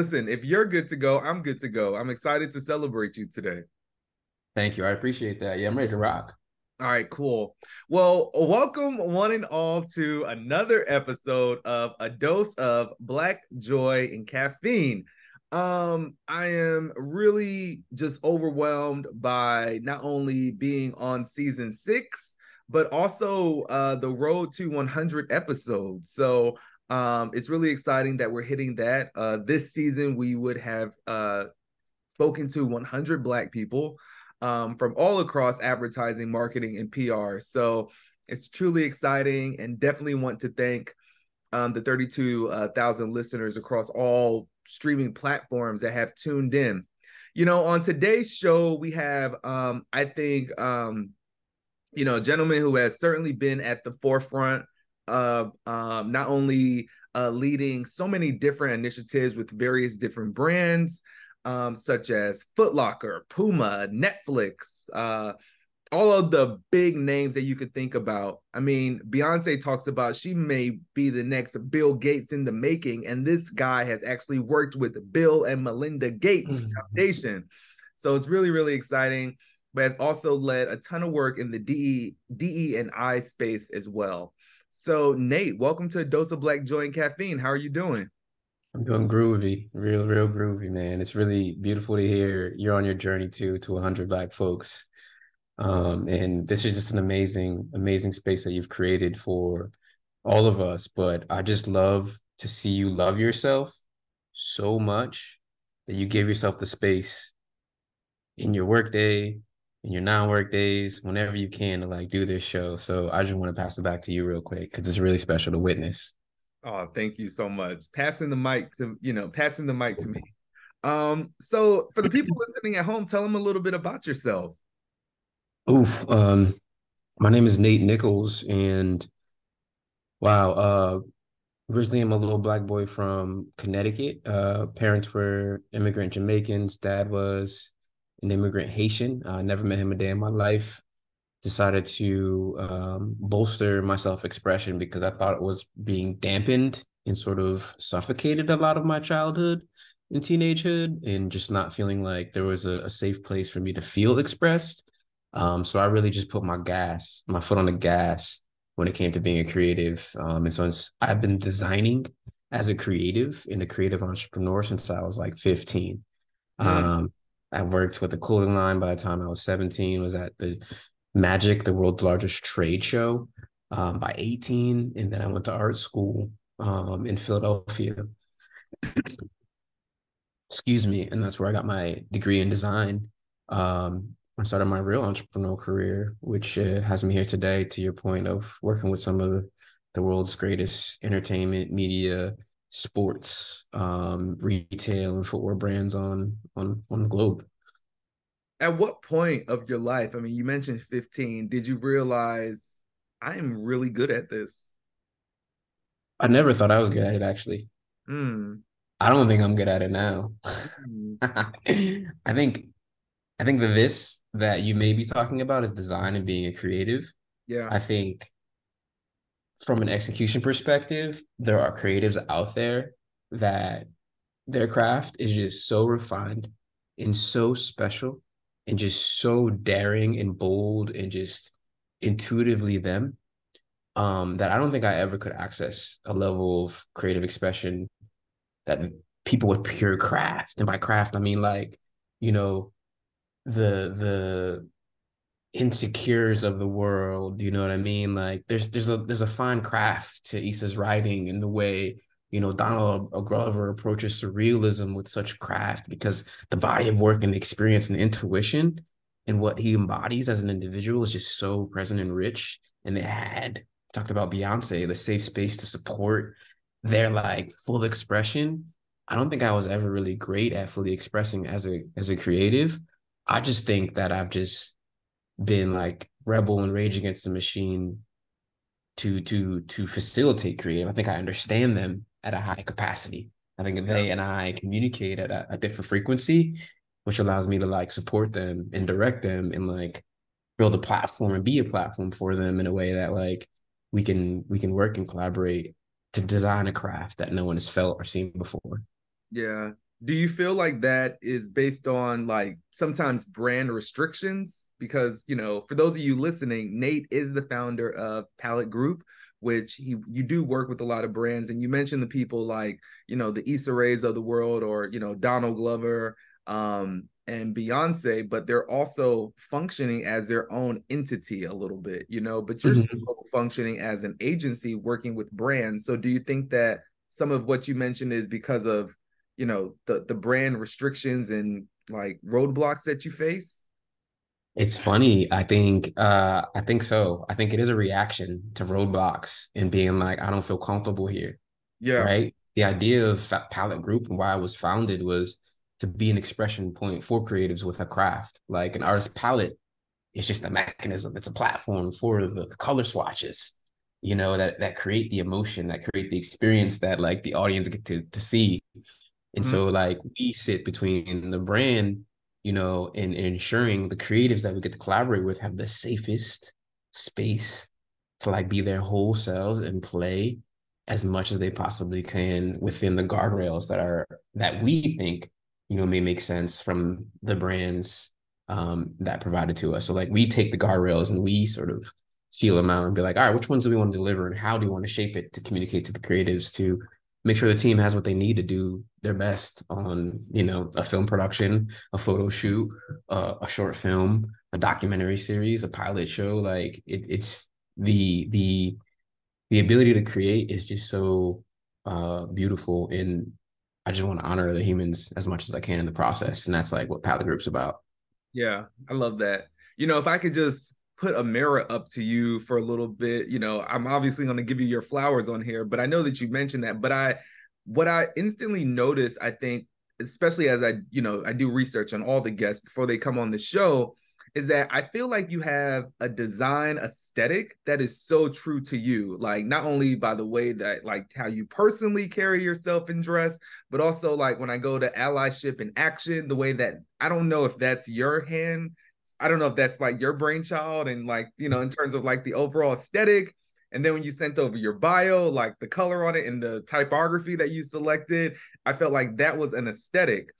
Listen, if you're good to go, I'm good to go. I'm excited to celebrate you today. Thank you. I appreciate that. Yeah, I'm ready to rock. All right, cool. Well, welcome one and all to another episode of A Dose of Black Joy and Caffeine. Um, I am really just overwhelmed by not only being on season six, but also uh, the road to 100 episodes. So um, it's really exciting that we're hitting that. Uh, this season, we would have uh, spoken to 100 Black people um, from all across advertising, marketing, and PR. So it's truly exciting and definitely want to thank um, the 32,000 listeners across all streaming platforms that have tuned in. You know, on today's show, we have, um, I think, um, you know, a gentleman who has certainly been at the forefront of um, not only uh, leading so many different initiatives with various different brands, um, such as Footlocker, Puma, Netflix, uh, all of the big names that you could think about. I mean, Beyonce talks about she may be the next Bill Gates in the making, and this guy has actually worked with Bill and Melinda Gates mm-hmm. Foundation. So it's really, really exciting, but has also led a ton of work in the DE, DE and I space as well. So, Nate, welcome to dose of black joy and caffeine. How are you doing? I'm doing groovy, real, real groovy, man. It's really beautiful to hear you're on your journey to to 100 black folks. Um, and this is just an amazing, amazing space that you've created for all of us. But I just love to see you love yourself so much that you give yourself the space in your workday, in your non-work days, whenever you can to like do this show. So I just want to pass it back to you real quick because it's really special to witness. Oh, thank you so much. Passing the mic to you know, passing the mic to me. Um, so for the people listening at home, tell them a little bit about yourself. Oof. Um, my name is Nate Nichols, and wow, uh, originally I'm a little black boy from Connecticut. Uh, parents were immigrant Jamaicans. Dad was an immigrant Haitian. I never met him a day in my life. Decided to um, bolster my self expression because I thought it was being dampened and sort of suffocated a lot of my childhood and teenagehood, and just not feeling like there was a, a safe place for me to feel expressed. Um, so I really just put my gas, my foot on the gas when it came to being a creative. Um, and so I've been designing as a creative and a creative entrepreneur since I was like 15. Mm. Um, I worked with a clothing line by the time I was 17, was at the Magic, the world's largest trade show, um, by 18. And then I went to art school um, in Philadelphia. Excuse me. And that's where I got my degree in design. Um, I started my real entrepreneurial career, which uh, has me here today, to your point of working with some of the, the world's greatest entertainment, media, sports, um, retail, and footwear brands on on on the globe. At what point of your life? I mean, you mentioned 15. Did you realize I am really good at this? I never thought I was good at it. Actually, mm. I don't think I'm good at it now. Mm. I think, I think that this that you may be talking about is design and being a creative. Yeah, I think from an execution perspective, there are creatives out there that their craft is just so refined and so special and just so daring and bold and just intuitively them um, that I don't think I ever could access a level of creative expression that people with pure craft. And by craft, I mean like, you know, the the insecures of the world you know what i mean? Like there's there's a there's a fine craft to Issa's writing and the way you know donald glover approaches surrealism with such craft because the body of work and the experience and the intuition and what he embodies as an individual is just so present and rich. And they had talked about beyonce the safe space to support their like full expression. I don't think i was ever really great at fully expressing as a as a creative. I just think that i've just been like rebel and rage against the machine to to to facilitate creative. I think I understand them at a high capacity. I think yeah. they and I communicate at a, a, different frequency, which allows me to like support them and direct them and like build a platform and be a platform for them in a way that like we can we can work and collaborate to design a craft that no one has felt or seen before. Yeah. Do you feel like that is based on like sometimes brand restrictions? Because, you know, for those of you listening, Nate is the founder of Palette Group, which he you do work with a lot of brands. And you mentioned the people like, you know, the Issa Raes of the world or, you know, Donald Glover um, and Beyonce, but they're also functioning as their own entity a little bit, you know, but you're mm-hmm. still functioning as an agency working with brands. So do you think that some of what you mentioned is because of you know the the brand restrictions and like roadblocks that you face it's funny i think uh i think so. I think it is a reaction to roadblocks and being like i don't feel comfortable here yeah. right? The idea of palette group and why i was founded was to be an expression point for creatives with a craft. Like an artist palette is just a mechanism. It's a platform for the color swatches you know that that create the emotion that create the experience that like the audience get to to see. And mm-hmm. so like we sit between the brand, you know, and, and ensuring the creatives that we get to collaborate with have the safest space to like be their whole selves and play as much as they possibly can within the guardrails that are that we think you know may make sense from the brands um, that provided to us. So like we take the guardrails and we sort of feel them out and be like, all right, which ones do we want to deliver and how do we want to shape it to communicate to the creatives to make sure the team has what they need to do their best on you know a film production a photo shoot uh, a short film a documentary series a pilot show. Like it, it's the the the ability to create is just so uh beautiful. And i just want to honor the humans as much as i can in the process. And that's like what palette group's about. Yeah i love that. You know if i could just put a mirror up to you for a little bit you know i'm obviously going to give you your flowers on here but i know that you mentioned that but i what I instantly notice, I think, especially as I, you know, I do research on all the guests before they come on the show, is that I feel like you have a design aesthetic that is so true to you. Like not only by the way that like how you personally carry yourself and dress, but also like when I go to allyship and action, the way that I don't know if that's your hand. I don't know if that's like your brainchild and like, you know, in terms of like the overall aesthetic and then when you sent over your bio, like the color on it and the typography that you selected, I felt like that was an aesthetic.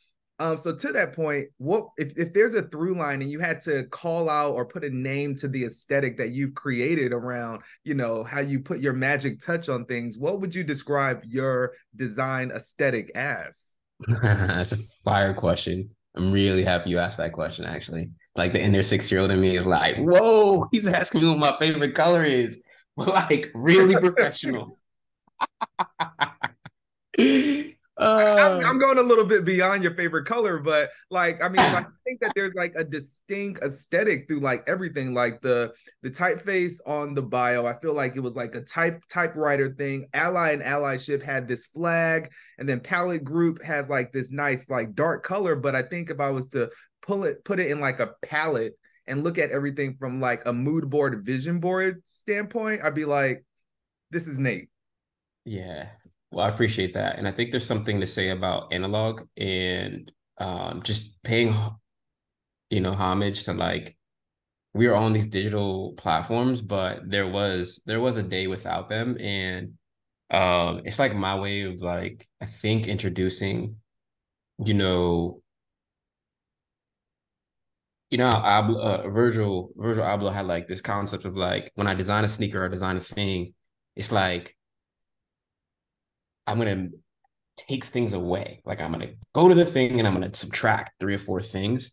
Um, so to that point, what if, if there's a through line and you had to call out or put a name to the aesthetic that you've created around, you know, how you put your magic touch on things, what would you describe your design aesthetic as? That's a fire question. I'm really happy you asked that question, actually. Like the inner six year old in me is like, whoa, he's asking me what my favorite color is. like really professional. Uh, I'm, going a little bit beyond your favorite color, but like, I mean, I think that there's like a distinct aesthetic through like everything, like the the typeface on the bio. I feel like it was like a type typewriter thing. Ally and allyship had this flag, and then Palette Group has like this nice like dark color. But I think if I was to pull it, put it in like a palette and look at everything from like a mood board, vision board standpoint, I'd be like, this is Nate. Yeah. Well, I appreciate that. And I think there's something to say about analog and um, just paying, you know, homage to like, we are on these digital platforms, but there was there was a day without them. And um, it's like my way of like, I think introducing, you know, you know how uh, Virgil Virgil Abloh had like this concept of like when I design a sneaker or design a thing, it's like I'm gonna take things away. Like I'm gonna go to the thing and I'm gonna subtract three or four things.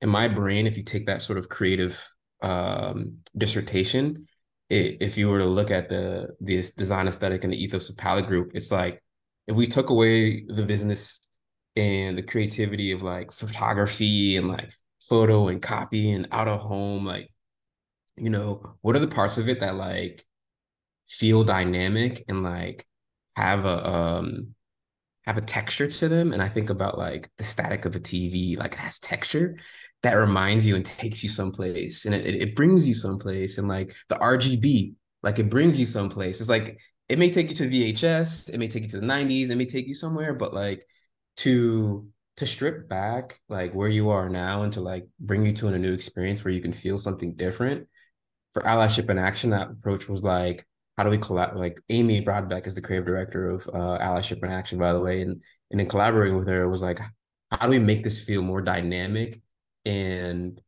In my brain, if you take that sort of creative um, dissertation, it, if you were to look at the the design aesthetic and the ethos of Palette Group, it's like if we took away the business and the creativity of like photography and like photo and copy and out of home like you know what are the parts of it that like feel dynamic and like have a um have a texture to them? And i think about like the static of a tv like it has texture that reminds you and takes you someplace and it, it brings you someplace and like the rgb like it brings you someplace. It's like it may take you to vhs it may take you to the 90s it may take you somewhere but like to to strip back like where you are now and to like bring you to a new experience where you can feel something different for allyship and action that approach was like how do we collab? Like Amy Brodbeck is the creative director of uh, Allyship and Action, by the way, and and in collaborating with her, it was like, how do we make this feel more dynamic and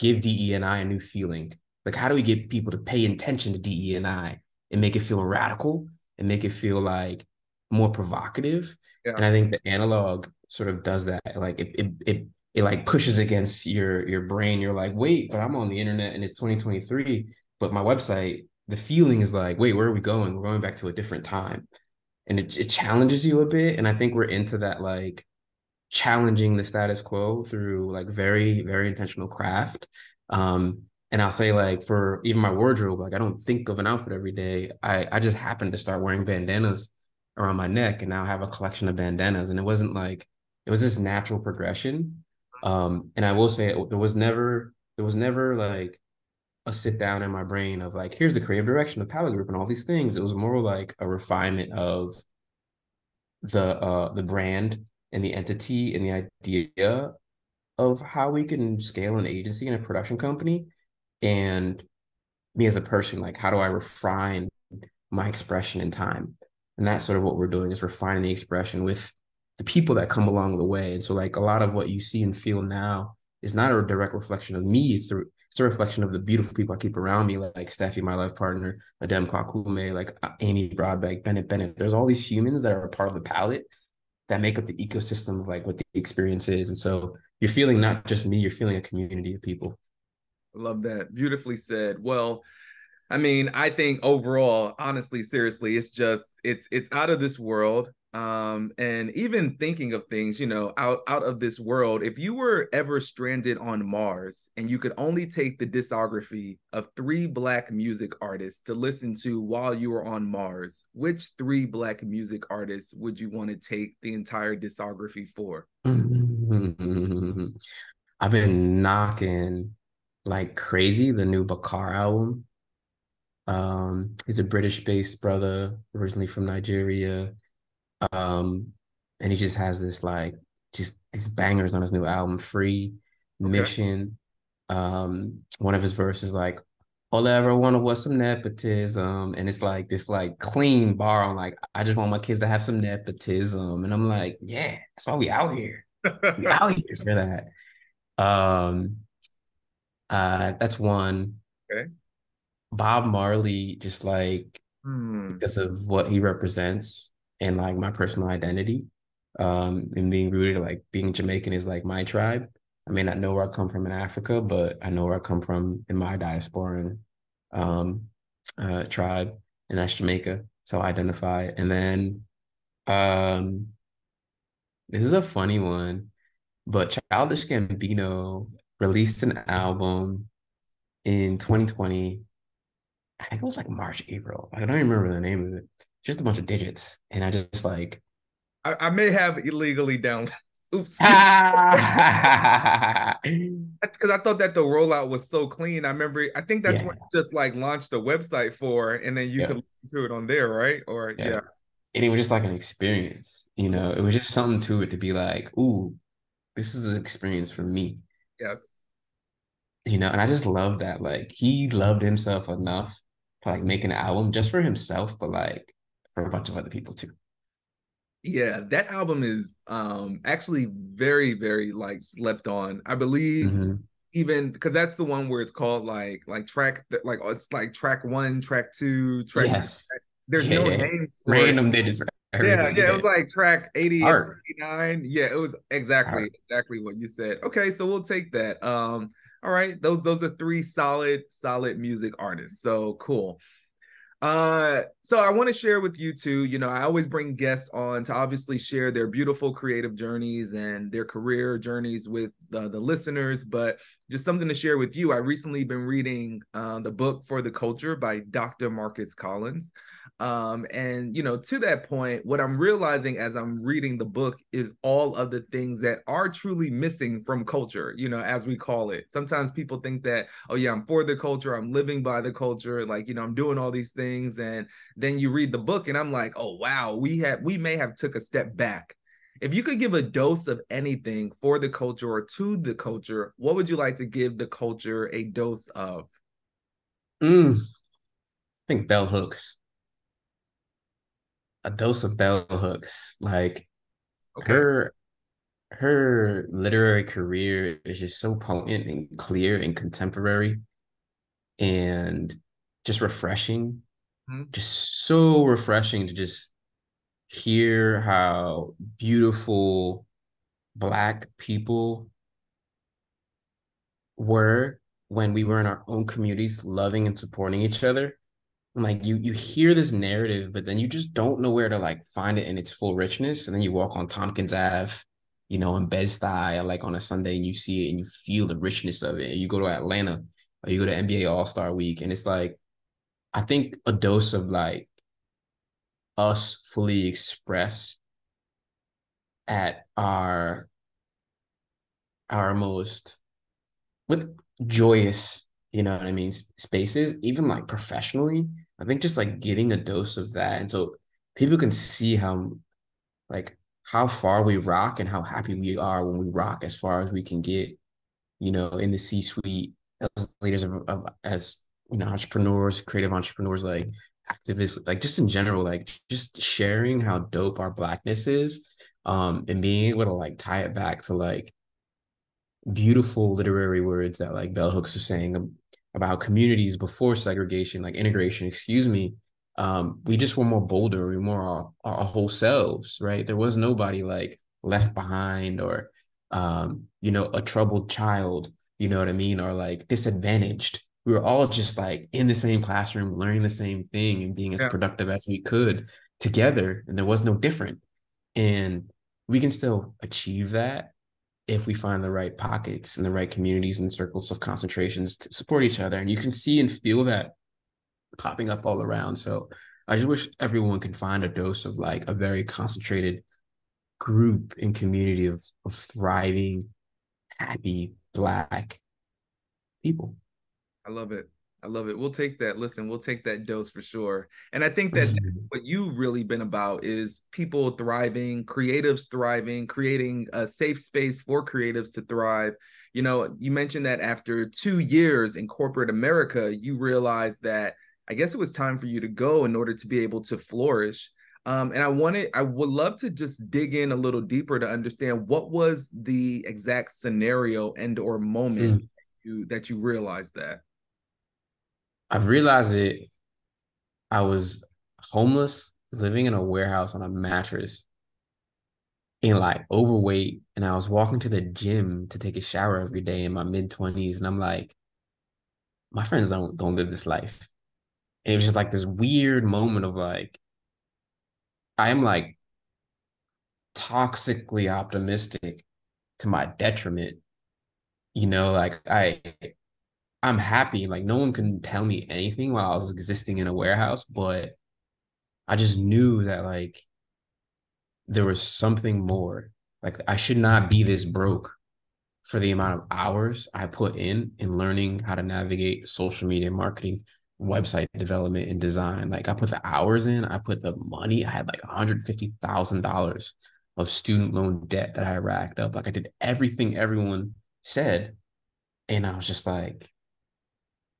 give DE and I a new feeling? Like, how do we get people to pay attention to DE and I and make it feel radical and make it feel like more provocative? Yeah. And I think the analog sort of does that. Like it, it, it, it like pushes against your your brain. You're like, wait, but I'm on the internet and it's 2023. But my website the feeling is like, wait, where are we going? We're going back to a different time. And it, it challenges you a bit. And I think we're into that like challenging the status quo through like very, very intentional craft. Um, and I'll say like for even my wardrobe, like I don't think of an outfit every day. I, I just happened to start wearing bandanas around my neck and now I have a collection of bandanas. And it wasn't like it was this natural progression. Um, and I will say it, there was never there was never like a sit down in my brain of like, here's the creative direction of Palette Group and all these things. It was more like a refinement of the uh the brand and the entity and the idea of how we can scale an agency and a production company and me as a person like how do i refine my expression in time and that's sort of what we're doing is refining the expression with the people that come along the way and so like a lot of what you see and feel now is not a direct reflection of me it's the it's a reflection of the beautiful people I keep around me, like, like Steffi, my life partner, Adem Kwakume, like uh, Amy Brodbeck, Bennett Bennett. There's all these humans that are a part of the palette that make up the ecosystem of like what the experience is. And so you're feeling not just me, you're feeling a community of people. Love that. Beautifully said. Well, I mean, I think overall, honestly, seriously, it's just it's it's out of this world um and even thinking of things you know out out of this world if you were ever stranded on mars and you could only take the discography of three black music artists to listen to while you were on mars which three black music artists would you want to take the entire discography for? I've been knocking like crazy the new bakar album. Um he's a british based brother originally from nigeria um, and he just has this like just these bangers on his new album, Free, okay. Mission. Um, one of his verses like, all I ever wanted was some nepotism. And it's like this like clean bar on like, I just want my kids to have some nepotism. And I'm like, yeah, that's why we out here. we out here for that. Um uh that's one. Okay. Bob Marley, just like hmm. because of what he represents and like my personal identity um and being rooted like being jamaican is like my tribe. I may not know where i come from in africa but i know where i come from in my diasporan um uh tribe and that's jamaica. So i identify. And then um this is a funny one but childish gambino released an album in 2020 i think it was like march april. I don't remember the name of it just a bunch of digits. And I just like I, I may have illegally downloaded. Oops. Because I thought that the rollout was so clean. I remember, I think that's yeah. when just like launched the website for, and then you yeah. could listen to it on there, right? Or yeah. yeah. And it was just like an experience, you know, it was just something to it to be like, ooh, this is an experience for me. Yes. You know, and I just love that. Like he loved himself enough to like make an album just for himself, but like for a bunch of other people too. Yeah, that album is um actually very, very like slept on. I believe mm-hmm. even because that's the one where it's called like like track like oh, it's like track one, track two, track. Yes. There's yeah. no names. Random digits. Yeah, yeah, it was like track 80 89. Yeah, it was exactly Art. exactly what you said. Okay, so we'll take that. Um, all right, those those are three solid, solid music artists. So cool. Uh, so I want to share with you too. You know, I always bring guests on to obviously share their beautiful creative journeys and their career journeys with the, the listeners, but just something to share with you. I recently been reading uh, the book for the culture by Dr. Marcus Collins. Um, and you know, to that point, what I'm realizing as I'm reading the book is all of the things that are truly missing from culture, you know, as we call it. Sometimes people think that, oh yeah, I'm for the culture, I'm living by the culture, like you know, I'm doing all these things, and then you read the book, and I'm like, oh wow, we have we may have took a step back. If you could give a dose of anything for the culture or to the culture, what would you like to give the culture a dose of? Mm, I think bell hooks. A dose of bell hooks. Like okay. her her literary career is just so potent and clear and contemporary and just refreshing. Mm-hmm. Just so refreshing to just hear how beautiful black people were when we were in our own communities loving and supporting each other like you you hear this narrative but then you just don't know where to like find it in its full richness and then you walk on tompkins ave you know in bed-stuy like on a sunday and you see it and you feel the richness of it And you go to atlanta or you go to nba all-star week and it's like i think a dose of like us fully expressed at our our most with joyous, you know what I mean, spaces, even like professionally. I think just like getting a dose of that. And so people can see how like how far we rock and how happy we are when we rock as far as we can get, you know, in the C-suite as leaders of, of as you know, entrepreneurs, creative entrepreneurs, like activists, like just in general, like just sharing how dope our blackness is. Um, and being able to like tie it back to like beautiful literary words that like bell hooks are saying about communities before segregation, like integration, excuse me. Um, we just were more bolder, we were more our, our whole selves, right? There was nobody like left behind or um, you know, a troubled child, you know what I mean, or like disadvantaged. We were all just like in the same classroom, learning the same thing and being as yeah. productive as we could together. And there was no different. And we can still achieve that if we find the right pockets and the right communities and circles of concentrations to support each other. And you can see and feel that popping up all around. So I just wish everyone can find a dose of like a very concentrated group and community of, of thriving, happy Black people. I love it. I love it. We'll take that. Listen, we'll take that dose for sure. And I think that what you've really been about is people thriving, creatives thriving, creating a safe space for creatives to thrive. You know, you mentioned that after two years in corporate America, you realized that I guess it was time for you to go in order to be able to flourish. Um, and I wanted, I would love to just dig in a little deeper to understand what was the exact scenario and or moment mm. you, that you realized that. I realized it. I was homeless, living in a warehouse on a mattress, and like overweight. And I was walking to the gym to take a shower every day in my mid twenties, and I'm like, my friends don't don't live this life. And it was just like this weird moment of like, I'm like toxically optimistic to my detriment. You know, like I I'm happy. Like no one can tell me anything while I was existing in a warehouse, but I just knew that like there was something more. Like I should not be this broke for the amount of hours I put in in learning how to navigate social media marketing, website development and design. Like I put the hours in, I put the money. I had like $150,000 of student loan debt that I racked up. Like I did everything everyone said. And I was just like,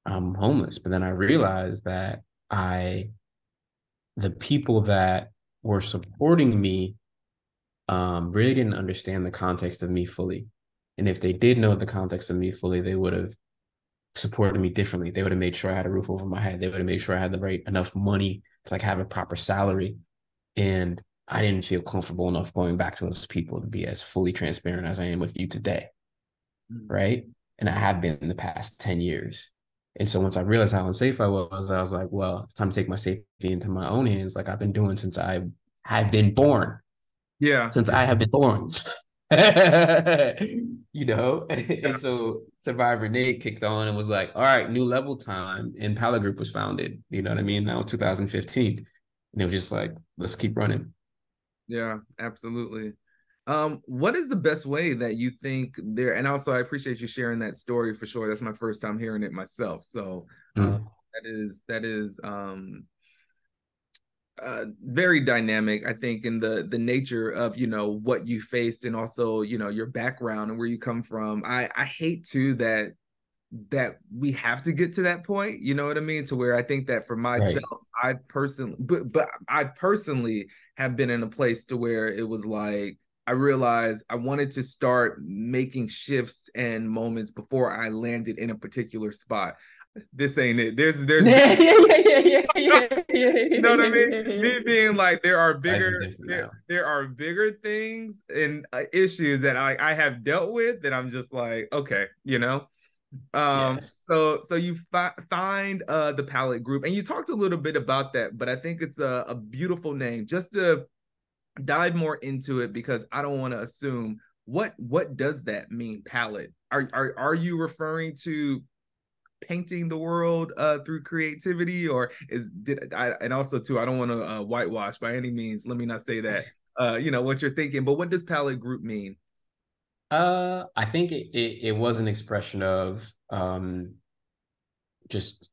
I'm homeless. But then I realized that I, the people that were supporting me, um, really didn't understand the context of me fully. And if they did know the context of me fully, they would have supported me differently. They would have made sure I had a roof over my head. They would have made sure I had the right enough money to like have a proper salary. And I didn't feel comfortable enough going back to those people to be as fully transparent as I am with you today. Mm-hmm. Right. And I have been in the past 10 years. And so once I realized how unsafe I was, I was like, well, it's time to take my safety into my own hands, like I've been doing since I have been born. Yeah. Since I have been born. you know? and so Survivor Nate kicked on and was like, all right, new level time. And Palette Group was founded. You know what I mean? That was 2015. And it was just like, let's keep running. Yeah, absolutely. Um, what is the best way that you think there? And also, I appreciate you sharing that story for sure. That's my first time hearing it myself. So mm. that is that is um uh, very dynamic i think in the the nature of you know what you faced and also you know your background and where you come from i i hate too that that we have to get to that point. You know what I mean? To where I think that for myself, right. I personally, but but I personally have been in a place to where it was like I realized I wanted to start making shifts and moments before I landed in a particular spot. This ain't it. There's there's yeah, yeah, yeah, yeah, yeah, yeah. you know what I mean? Me being like there are bigger there, there, are bigger things and uh, issues that I I have dealt with that I'm just like okay, you know. Um yes. so so you fi- find uh the palette group and you talked a little bit about that, but I think it's a, a beautiful name just to dive more into it because I don't want to assume what what does that mean palette? Are, are are you referring to painting the world uh through creativity or is did I and also too I don't want to uh, whitewash by any means let me not say that uh you know what you're thinking but what does palette group mean? Uh I think it it, it was an expression of um just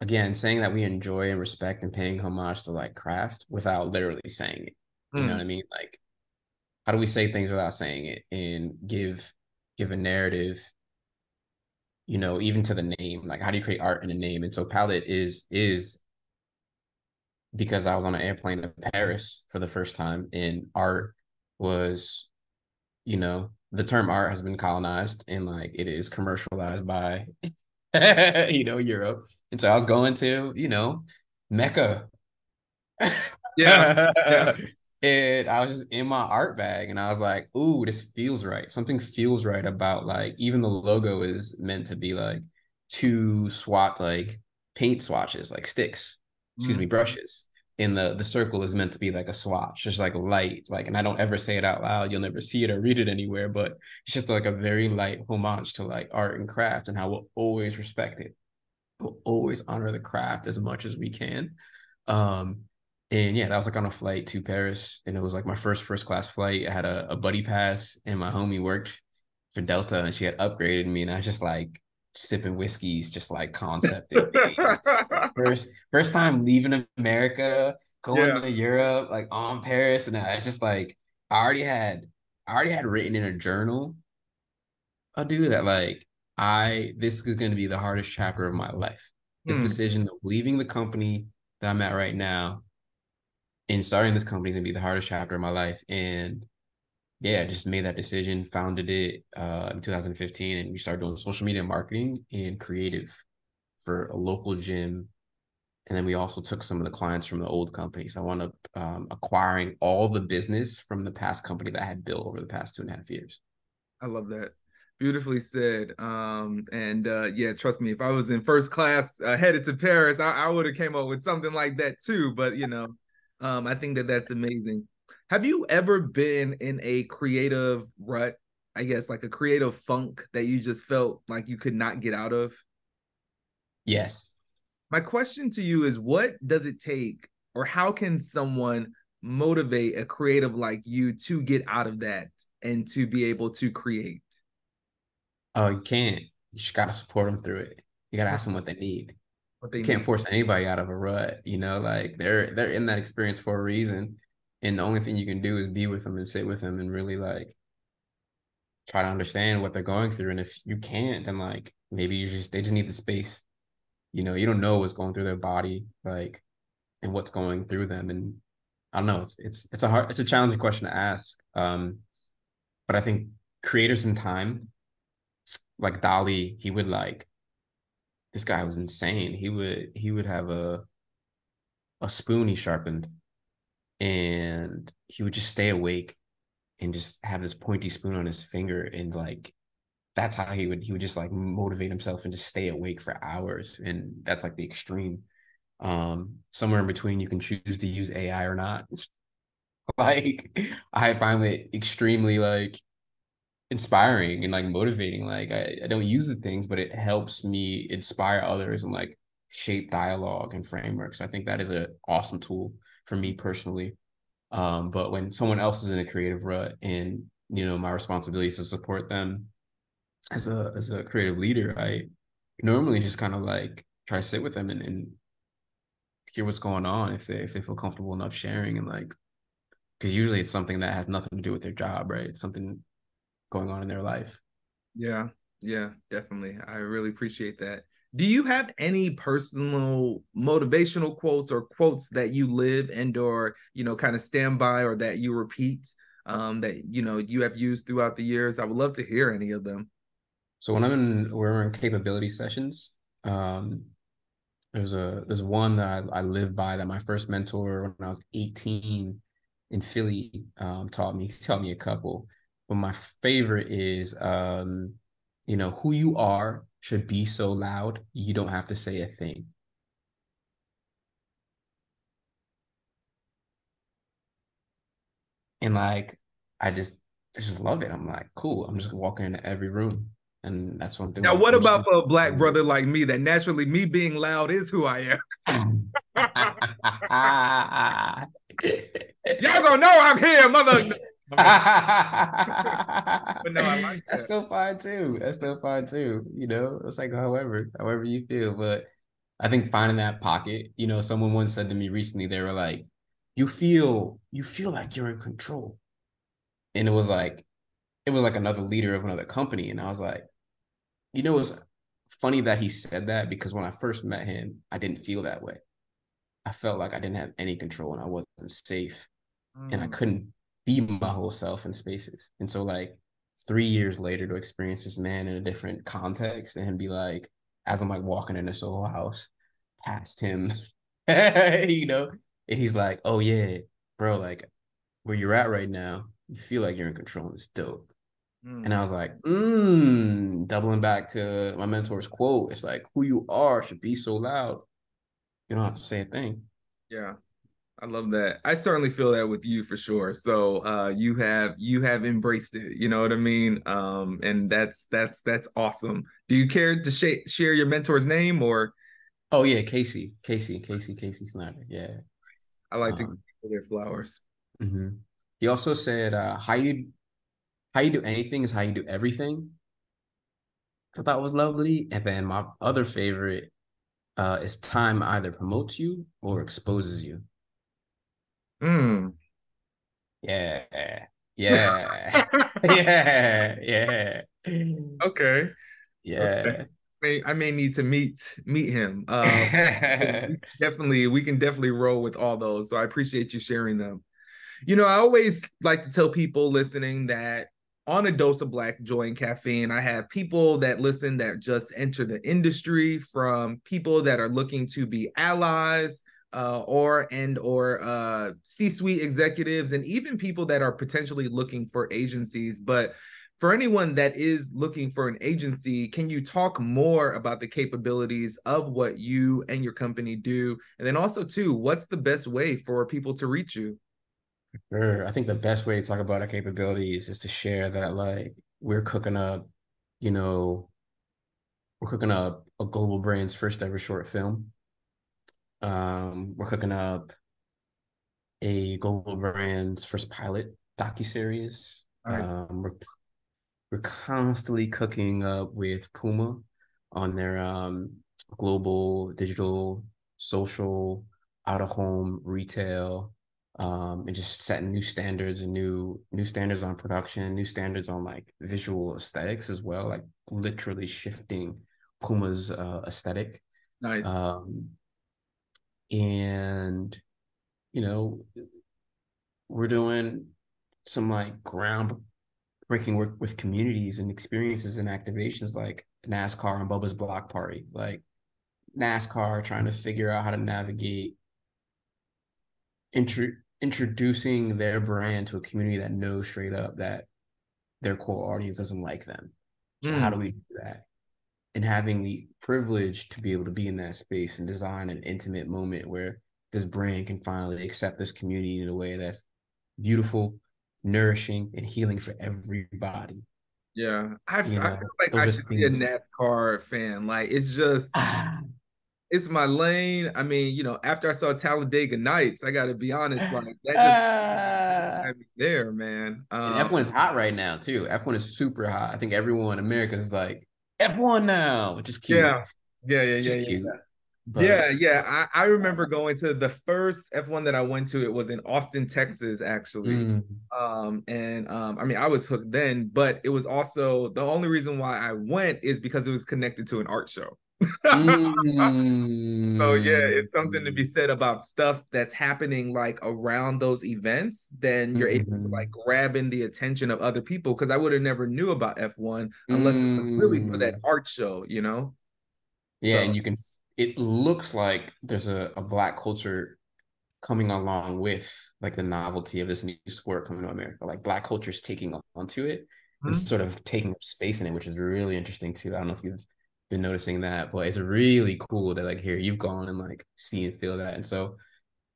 again saying that we enjoy and respect and paying homage to like craft without literally saying it you mm. know what I mean? Like, how do we say things without saying it and give give a narrative? You know, even to the name. Like, how do you create art in a name? And so, palette is is because I was on an airplane to Paris for the first time, and art was, you know, the term art has been colonized and like it is commercialized by, you know, Europe. And so I was going to, you know, Mecca. yeah, yeah. And I was just in my art bag and I was like, ooh, this feels right. Something feels right about like even the logo is meant to be like two swat like paint swatches, like sticks, excuse mm-hmm. me, brushes. And the the circle is meant to be like a swatch, just like light, like, and I don't ever say it out loud. You'll never see it or read it anywhere, but it's just like a very light homage to like art and craft and how we'll always respect it. We'll always honor the craft as much as we can. Um, and yeah, that was like on a flight to Paris, and it was like my first first class flight. I had a, a buddy pass, and my homie worked for Delta, and she had upgraded me, and I was just like sipping whiskeys, just like concept. first first time leaving America, going yeah. to Europe, like on Paris, and I was just like, I already had, I already had written in a journal, a do that like I this is going to be the hardest chapter of my life. This hmm. decision of leaving the company that I'm at right now and starting this company is gonna be the hardest chapter of my life. And yeah, I just made that decision, founded it uh, in 2015, and we started doing social media marketing and creative for a local gym. And then we also took some of the clients from the old company. So I wound up um, acquiring all the business from the past company that I had built over the past two and a half years. I love that beautifully said um and uh yeah trust me if i was in first class uh, headed to paris i, I would have came up with something like that too but you know um, I think that that's amazing. Have you ever been in a creative rut? I guess like a creative funk that you just felt like you could not get out of? Yes. My question to you is what does it take or how can someone motivate a creative like you to get out of that and to be able to create? Oh, you can't. You just got to support them through it. You got to ask them what they need what they can't need. force anybody out of a rut. You know, like they're they're in that experience for a reason, and the only thing you can do is be with them and sit with them and really like try to understand what they're going through. And if you can't, then like maybe you just they just need the space. You know, you don't know what's going through their body, like, and what's going through them. And I don't know. It's it's it's a hard, it's a challenging question to ask. Um, but I think creators in time, like Dali, he would like this guy was insane. He would he would have a a spoon he sharpened and he would just stay awake and just have this pointy spoon on his finger and like that's how he would he would just like motivate himself and just stay awake for hours and that's like the extreme um somewhere in between you can choose to use ai or not like i find it extremely like inspiring and like motivating. Like I, I don't use the things, but it helps me inspire others and like shape dialogue and frameworks. I think that is an awesome tool for me personally. Um, but when someone else is in a creative rut and you know my responsibility is to support them as a as a creative leader, I normally just kind of like try to sit with them and, and hear what's going on if they if they feel comfortable enough sharing and like because usually it's something that has nothing to do with their job, right? It's something going on in their life. Yeah. Yeah, definitely. I really appreciate that. Do you have any personal motivational quotes or quotes that you live and or you know kind of stand by or that you repeat um, that you know you have used throughout the years? I would love to hear any of them. So when I'm in, we're in capability sessions. Um, there's a there's one that I, I live by that my first mentor when I was 18 in Philly um, taught me taught me a couple. But my favorite is um, you know, who you are should be so loud you don't have to say a thing. And like I just I just love it. I'm like, cool. I'm just walking into every room. And that's what I'm doing. Now, what about for a black brother like me that naturally me being loud is who I am? Y'all gonna know I'm here, mother. but no, I like that. That's still fine too. That's still fine too. You know, it's like however, however you feel. But I think finding that pocket, you know, someone once said to me recently, they were like, you feel, you feel like you're in control. And it was like, it was like another leader of another company. And I was like, you know, it was funny that he said that because when I first met him, I didn't feel that way. I felt like I didn't have any control and I wasn't safe. Mm. And I mm. couldn't be my whole self in spaces. And so like three years later to experience this man in a different context and be like, as I'm like walking in this Soho house past him, you know, and he's like, Oh yeah, bro, like where you're at right now, you feel like you're in control and it's dope. Mm. And I was like, mm, doubling back to my mentor's quote, it's like who you are should be so loud. You don't have to say a thing. Yeah. I love that. I certainly feel that with you for sure. So uh, you have you have embraced it. You know what I mean? Um, and that's that's that's awesome. Do you care to sh- share your mentor's name or? Oh yeah, Casey, Casey, Casey, Casey Snyder. Yeah, I like to um, give their flowers. Mm-hmm. He also said, uh, "How you how you do anything is how you do everything." I thought was lovely. And then my other favorite uh, is time either promotes you or exposes you. Mm. Yeah. Yeah. yeah. Yeah. Okay. Yeah. Okay. I may, I may need to meet meet him. Uh, definitely, we can definitely roll with all those. So I appreciate you sharing them. You know, I always like to tell people listening that on a dose of black joy and caffeine, I have people that listen that just enter the industry from people that are looking to be allies uh, or and or uh, C-suite executives and even people that are potentially looking for agencies. But for anyone that is looking for an agency, can you talk more about the capabilities of what you and your company do? And then also too, what's the best way for people to reach you? Sure. I think the best way to talk about our capabilities is to share that like we're cooking up, you know, we're cooking up a global brand's first ever short film. Um, we're cooking up a global brand's first pilot docu series. Nice. Um, we're we're constantly cooking up with Puma on their um, global digital, social, out of home retail, um, and just setting new standards and new new standards on production, new standards on like visual aesthetics as well, like literally shifting Puma's uh, aesthetic. Nice. Um, and you know we're doing some like groundbreaking work with communities and experiences and activations like NASCAR and Bubba's Block Party, like NASCAR trying to figure out how to navigate intro- introducing their brand to a community that knows straight up that their core audience doesn't like them. So mm. how do we do that? And having the privilege to be able to be in that space and design an intimate moment where this brand can finally accept this community in a way that's beautiful, nourishing, and healing for everybody. Yeah, I, I feel like I should be a NASCAR fan. Like it's just, it's my lane. I mean, you know, after I saw Talladega Nights, I got to be honest, like that just uh, had me there, man. Um, F one is hot right now too. F one is super hot. I think everyone in America is like, F1 now, which is cute. Yeah, yeah, yeah, yeah, yeah, But... Yeah, yeah. I, I remember going to the first F1 that I went to. It was in Austin, Texas, actually. Mm. Um, and um, I mean, I was hooked then, but it was also the only reason why I went is because it was connected to an art show. Mm. So yeah, it's something to be said about stuff that's happening like around those events. Then you're mm-hmm. able to like mm-hmm. grab in the attention of other people because I would have never knew about F1 unless mm. it was really for that mm. art show, you know. Yeah, so. and you can it looks like there's a, a black culture coming along with like the novelty of this new sport coming to America. Like black culture is taking onto it mm-hmm. and sort of taking up space in it, which is really interesting too. I don't know if you've been noticing that, but it's really cool that like here you've gone and like see and feel that. And so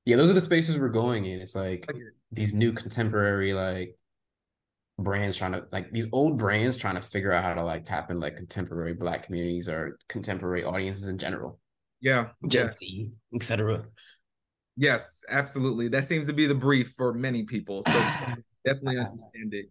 yeah, those are the spaces we're going in. It's like these new contemporary like brands trying to like these old brands trying to figure out how to like tap in like contemporary black communities or contemporary audiences in general. Yeah. Gen yeah. Z, etc. Yes, absolutely. That seems to be the brief for many people. So definitely understand it.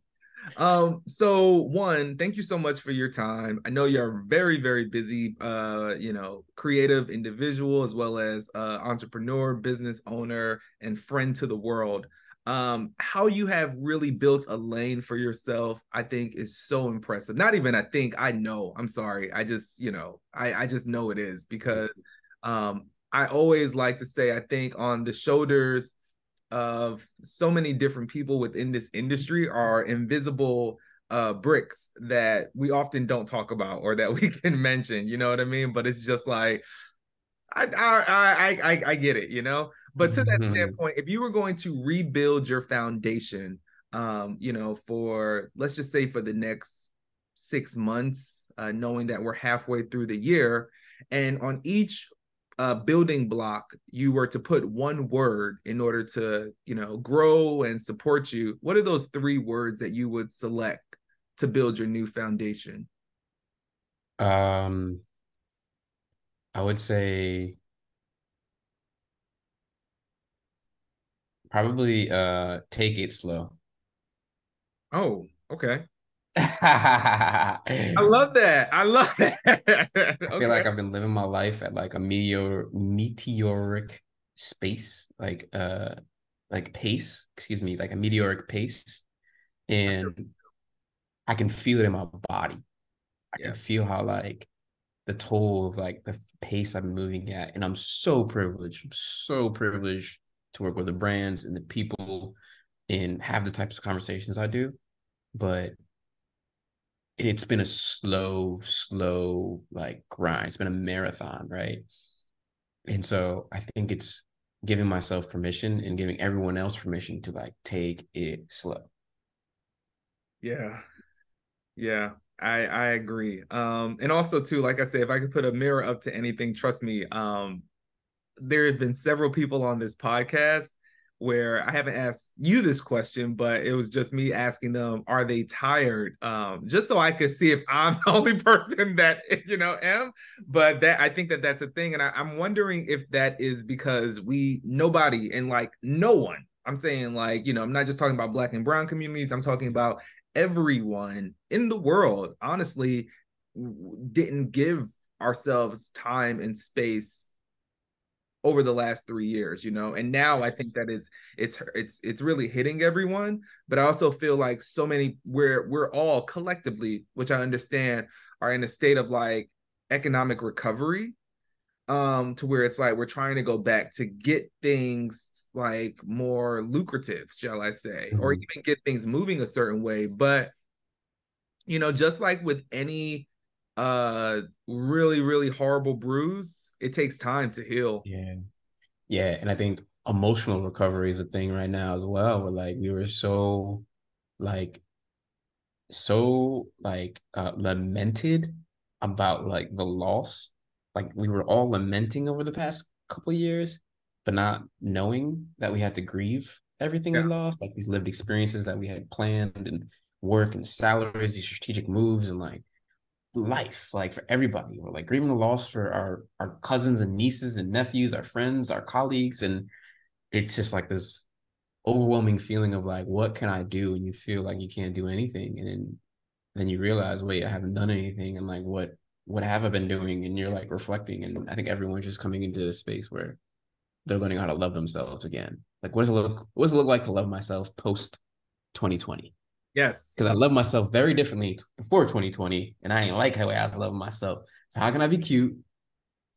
Um, so one, thank you so much for your time. I know you're very, very busy, uh, you know, creative individual as well as uh entrepreneur, business owner, and friend to the world. Um, how you have really built a lane for yourself, I think is so impressive. Not even I think I know. I'm sorry. I just, you know, I, I just know it is because um, I always like to say, I think on the shoulders of so many different people within this industry are invisible uh bricks that we often don't talk about or that we can mention you know what i mean but it's just like i i i i, I get it you know but to that mm-hmm. standpoint if you were going to rebuild your foundation um you know for let's just say for the next six months uh knowing that we're halfway through the year and on each uh, building block you were to put one word in order to you know grow and support you. What are those three words that you would select to build your new foundation? Um i would say probably uh take it slow. Oh okay I love that. I love that. okay. I feel like I've been living my life at like a meteor meteoric space, like uh like pace, excuse me, like a meteoric pace. And I can feel it in my body. I yeah. can feel how like the toll of like the pace I'm moving at. And I'm so privileged. I'm so privileged to work with the brands and the people and have the types of conversations I do. But it's been a slow, slow like grind. It's been a marathon, right? And so I think it's giving myself permission and giving everyone else permission to like take it slow. Yeah. Yeah. I I agree. Um and also too like I said if I could put a mirror up to anything trust me um there have been several people on this podcast where I haven't asked you this question, but it was just me asking them, are they tired? Um, just so I could see if I'm the only person that you know am. But that I think that that's a thing, and I, I'm wondering if that is because we nobody and like no one. I'm saying like you know I'm not just talking about black and brown communities. I'm talking about everyone in the world. Honestly, didn't give ourselves time and space over the last three years, you know. And now. I think that it's it's it's it's really hitting everyone. But I also feel like so many we're we're all collectively, which I understand, are in a state of like economic recovery um to where it's like we're trying to go back to get things like more lucrative shall i say mm-hmm. or even get things moving a certain way but you know just like with any uh really really horrible bruise it takes time to heal. Yeah. Yeah and i think emotional recovery is a thing right now as well where like we were so like so like uh lamented about like the loss. Like we were all lamenting over the past couple years but not knowing that we had to grieve everything yeah. we lost like these lived experiences that we had planned and work and salaries these strategic moves and like life like for everybody we're like grieving the loss for our our cousins and nieces and nephews our friends our colleagues and it's just like this overwhelming feeling of like what can i do and you feel like you can't do anything and then then you realize wait i haven't done anything and like what what have I been doing? And you're like reflecting, and I think everyone's just coming into this space where they're learning how to love themselves again. Like, what does it look? What does it look like to love myself post 2020? Yes, because I love myself very differently before 2020, and I ain't like how I love myself. So how can I be cute?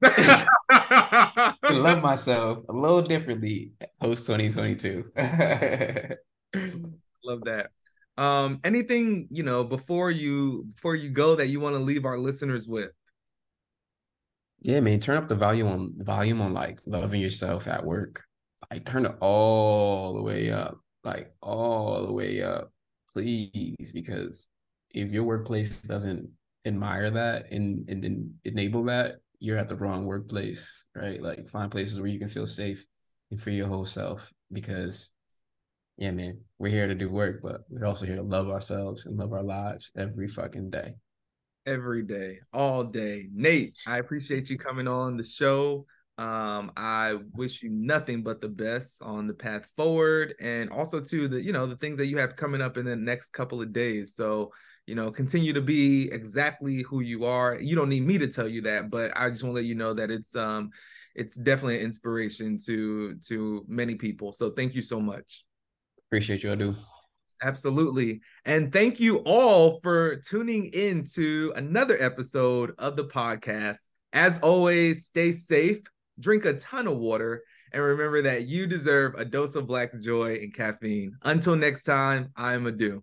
love myself a little differently post 2022. love that. Um, anything you know before you before you go that you want to leave our listeners with? Yeah, man, turn up the volume on volume on like loving yourself at work. Like turn it all the way up, like all the way up, please. Because if your workplace doesn't admire that and, and, enable that, you're at the wrong workplace, right? Like find places where you can feel safe and free your whole self. Because yeah, man, we're here to do work, but we're also here to love ourselves and love our lives every fucking day. Every day, all day. Nate, I appreciate you coming on the show. Um, I wish you nothing but the best on the path forward and also to the, you know, the things that you have coming up in the next couple of days. So, you know, continue to be exactly who you are. You don't need me to tell you that, but I just want to let you know that it's um it's definitely an inspiration to to many people. So thank you so much. Appreciate you, I do. Absolutely. And thank you all for tuning in to another episode of the podcast. As always, stay safe, drink a ton of water, and remember that you deserve a dose of black joy and caffeine. Until next time, I'm Adu.